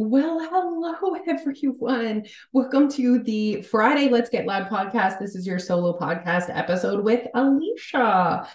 Well, hello, everyone. Welcome to the Friday Let's Get Loud podcast. This is your solo podcast episode with Alicia.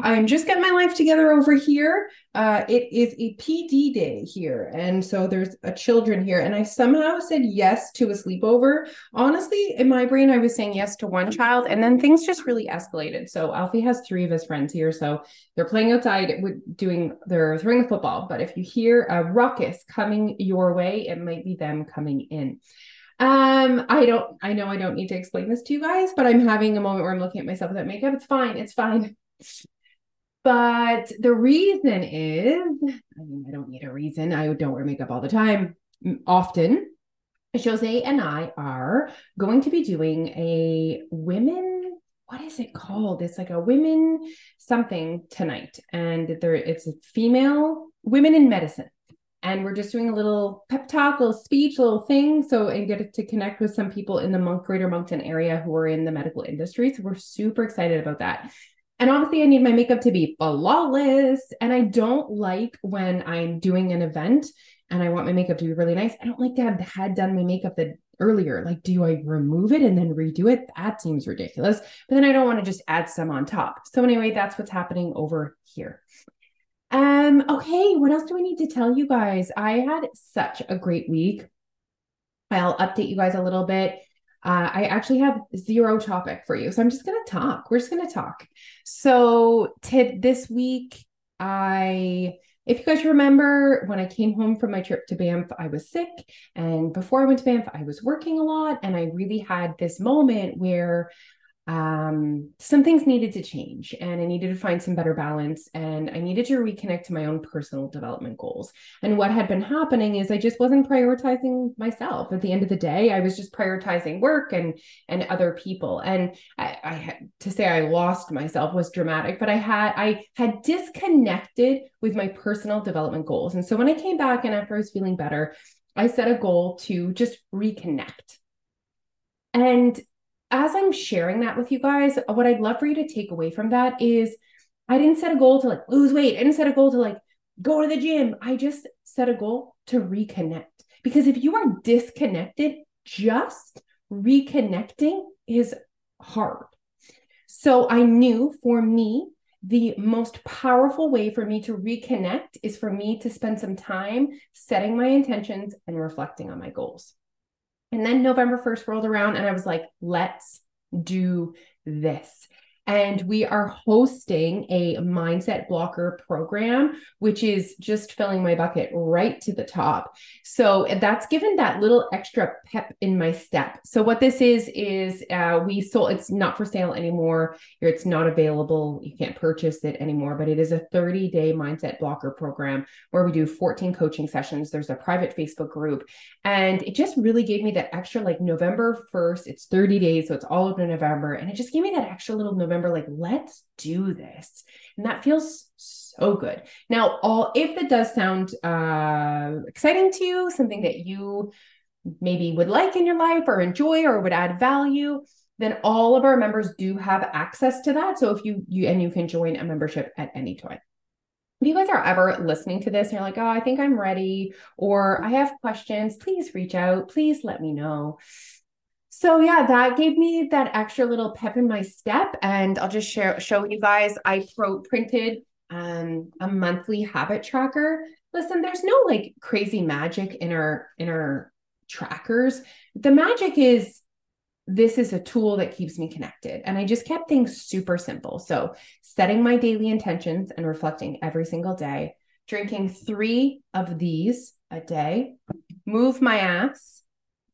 I'm just getting my life together over here. Uh, it is a PD day here. And so there's a children here. And I somehow said yes to a sleepover. Honestly, in my brain, I was saying yes to one child. And then things just really escalated. So Alfie has three of his friends here. So they're playing outside doing, they're throwing the football. But if you hear a ruckus coming your way, it might be them coming in. Um, I don't, I know I don't need to explain this to you guys, but I'm having a moment where I'm looking at myself without makeup. It's fine. It's fine. But the reason is, I mean, I don't need a reason. I don't wear makeup all the time, mm, often. Jose and I are going to be doing a women, what is it called? It's like a women something tonight. And there it's a female women in medicine. And we're just doing a little pep talk, little speech, little thing. So and get to connect with some people in the Monk Greater Moncton area who are in the medical industry. So we're super excited about that. And obviously, I need my makeup to be flawless. And I don't like when I'm doing an event and I want my makeup to be really nice. I don't like to have had done my makeup the earlier. Like, do I remove it and then redo it? That seems ridiculous. But then I don't want to just add some on top. So anyway, that's what's happening over here. Um, okay, what else do I need to tell you guys? I had such a great week. I'll update you guys a little bit. Uh, I actually have zero topic for you. So I'm just going to talk. We're just going to talk. So, t- this week, I, if you guys remember, when I came home from my trip to Banff, I was sick. And before I went to Banff, I was working a lot. And I really had this moment where um, some things needed to change and I needed to find some better balance and I needed to reconnect to my own personal development goals. And what had been happening is I just wasn't prioritizing myself. At the end of the day, I was just prioritizing work and and other people. And I, I had to say I lost myself was dramatic, but I had I had disconnected with my personal development goals. And so when I came back and after I was feeling better, I set a goal to just reconnect. And as I'm sharing that with you guys, what I'd love for you to take away from that is I didn't set a goal to like lose weight. I didn't set a goal to like go to the gym. I just set a goal to reconnect. Because if you are disconnected, just reconnecting is hard. So I knew for me, the most powerful way for me to reconnect is for me to spend some time setting my intentions and reflecting on my goals. And then November 1st rolled around and I was like, let's do this and we are hosting a mindset blocker program which is just filling my bucket right to the top. So that's given that little extra pep in my step. So what this is is uh, we sold it's not for sale anymore. It's not available. You can't purchase it anymore but it is a 30 day mindset blocker program where we do 14 coaching sessions. There's a private facebook group. And it just really gave me that extra like november 1st it's 30 days so it's all over november. And it just gave me that extra little november November, like, let's do this. And that feels so good. Now, all if it does sound uh, exciting to you, something that you maybe would like in your life or enjoy or would add value, then all of our members do have access to that. So if you you and you can join a membership at any time. If you guys are ever listening to this and you're like, oh, I think I'm ready, or I have questions, please reach out. Please let me know. So yeah, that gave me that extra little pep in my step. And I'll just share show you guys. I pro printed um, a monthly habit tracker. Listen, there's no like crazy magic in our in our trackers. The magic is this is a tool that keeps me connected. And I just kept things super simple. So setting my daily intentions and reflecting every single day, drinking three of these a day, move my ass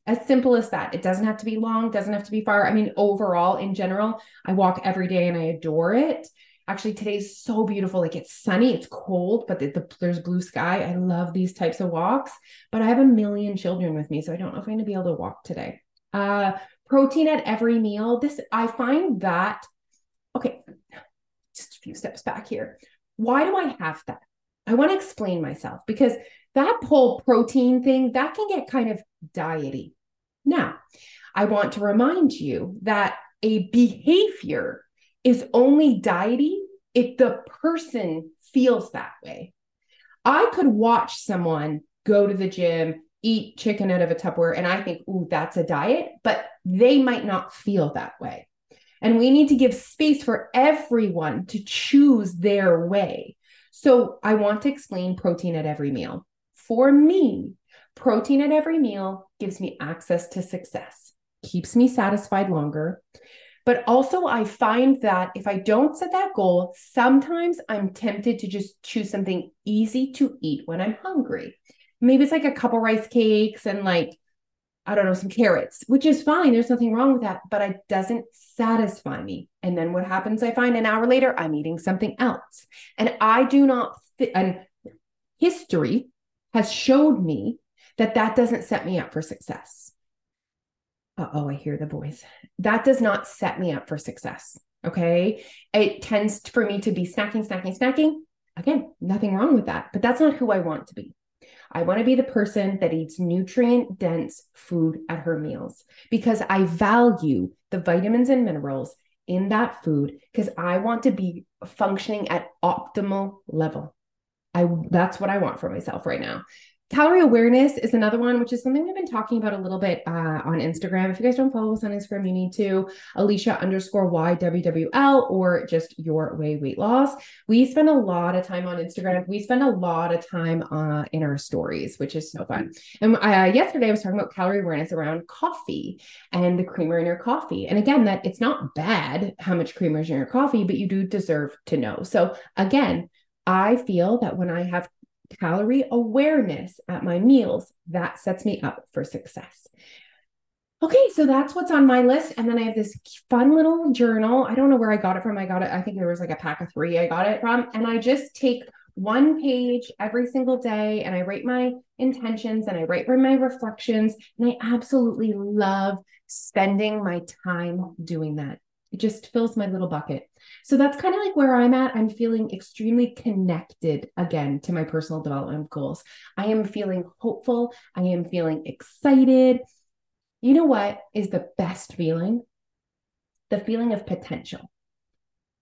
as simple as that. It doesn't have to be long, doesn't have to be far. I mean, overall, in general, I walk every day and I adore it. Actually, today's so beautiful. Like it's sunny, it's cold, but the, the, there's blue sky. I love these types of walks, but I have a million children with me, so I don't know if I'm going to be able to walk today. Uh, protein at every meal. This I find that okay. Just a few steps back here. Why do I have that? I want to explain myself because that whole protein thing that can get kind of diety now, I want to remind you that a behavior is only diety if the person feels that way. I could watch someone go to the gym, eat chicken out of a Tupperware. And I think, ooh, that's a diet, but they might not feel that way. And we need to give space for everyone to choose their way. So I want to explain protein at every meal. For me, protein at every meal gives me access to success, keeps me satisfied longer. But also, I find that if I don't set that goal, sometimes I'm tempted to just choose something easy to eat when I'm hungry. Maybe it's like a couple rice cakes and like I don't know, some carrots, which is fine. There's nothing wrong with that, but it doesn't satisfy me. And then what happens? I find an hour later, I'm eating something else. And I do not fit, and history has showed me that that doesn't set me up for success. Oh, I hear the voice. That does not set me up for success. Okay. It tends for me to be snacking, snacking, snacking. Again, nothing wrong with that, but that's not who I want to be. I want to be the person that eats nutrient dense food at her meals because I value the vitamins and minerals in that food because I want to be functioning at optimal level. I that's what I want for myself right now. Calorie awareness is another one, which is something we've been talking about a little bit uh, on Instagram. If you guys don't follow us on Instagram, you need to Alicia underscore YWWL or just your way weight loss. We spend a lot of time on Instagram. We spend a lot of time uh, in our stories, which is so fun. And uh, yesterday I was talking about calorie awareness around coffee and the creamer in your coffee. And again, that it's not bad how much creamer is in your coffee, but you do deserve to know. So again, I feel that when I have calorie awareness at my meals, that sets me up for success. Okay, so that's what's on my list. And then I have this fun little journal. I don't know where I got it from. I got it, I think there was like a pack of three I got it from. And I just take one page every single day and I write my intentions and I write my reflections. And I absolutely love spending my time doing that. It just fills my little bucket. So that's kind of like where I'm at. I'm feeling extremely connected again to my personal development goals. I am feeling hopeful. I am feeling excited. You know what is the best feeling? The feeling of potential.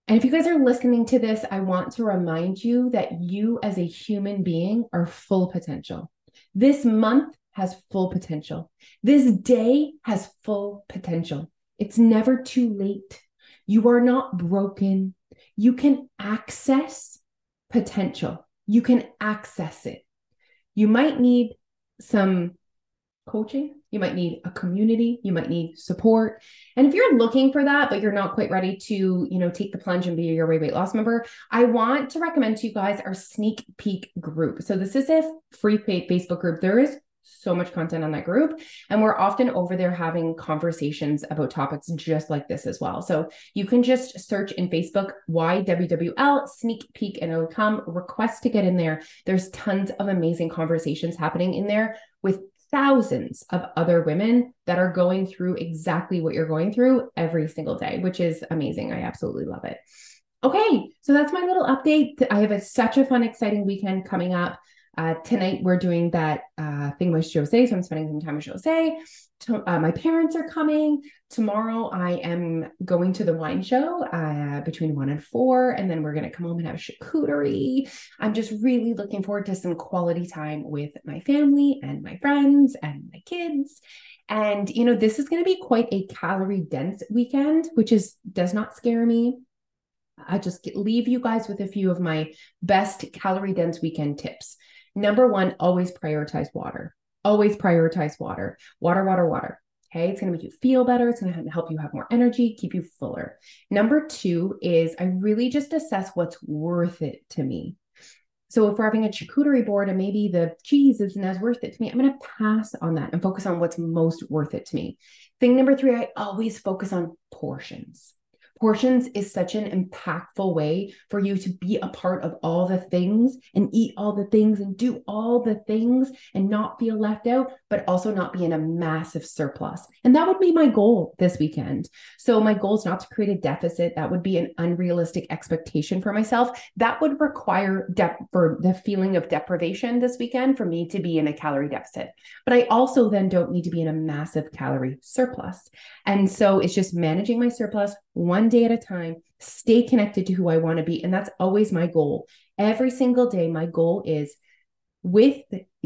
And if you guys are listening to this, I want to remind you that you as a human being are full potential. This month has full potential. This day has full potential. It's never too late. You are not broken. You can access potential. You can access it. You might need some coaching. You might need a community. You might need support. And if you're looking for that, but you're not quite ready to, you know, take the plunge and be your weight loss member, I want to recommend to you guys our sneak peek group. So this is a free Facebook group. There is so much content on that group. And we're often over there having conversations about topics just like this as well. So you can just search in Facebook YWWL sneak peek and it'll come request to get in there. There's tons of amazing conversations happening in there with thousands of other women that are going through exactly what you're going through every single day, which is amazing. I absolutely love it. Okay, so that's my little update. I have a, such a fun, exciting weekend coming up. Uh, tonight we're doing that uh, thing with Jose, so I'm spending some time with Jose. To, uh, my parents are coming tomorrow. I am going to the wine show uh, between one and four, and then we're gonna come home and have a charcuterie. I'm just really looking forward to some quality time with my family and my friends and my kids. And you know, this is going to be quite a calorie dense weekend, which is does not scare me. I just leave you guys with a few of my best calorie dense weekend tips. Number one, always prioritize water. Always prioritize water. Water, water, water. Okay. It's going to make you feel better. It's going to help you have more energy, keep you fuller. Number two is I really just assess what's worth it to me. So if we're having a charcuterie board and maybe the cheese isn't as worth it to me, I'm going to pass on that and focus on what's most worth it to me. Thing number three, I always focus on portions. Portions is such an impactful way for you to be a part of all the things and eat all the things and do all the things and not feel left out, but also not be in a massive surplus. And that would be my goal this weekend. So, my goal is not to create a deficit. That would be an unrealistic expectation for myself. That would require for the feeling of deprivation this weekend for me to be in a calorie deficit. But I also then don't need to be in a massive calorie surplus. And so, it's just managing my surplus one day at a time, stay connected to who I want to be. And that's always my goal. Every single day, my goal is with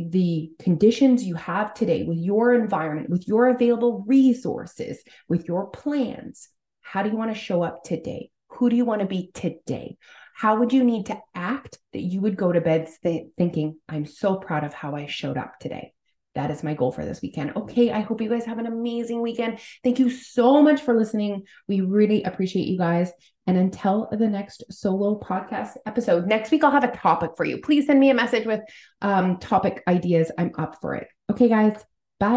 the conditions you have today, with your environment, with your available resources, with your plans, how do you want to show up today? Who do you want to be today? How would you need to act that you would go to bed th- thinking, I'm so proud of how I showed up today? That is my goal for this weekend. Okay, I hope you guys have an amazing weekend. Thank you so much for listening. We really appreciate you guys. And until the next solo podcast episode, next week I'll have a topic for you. Please send me a message with um, topic ideas. I'm up for it. Okay, guys.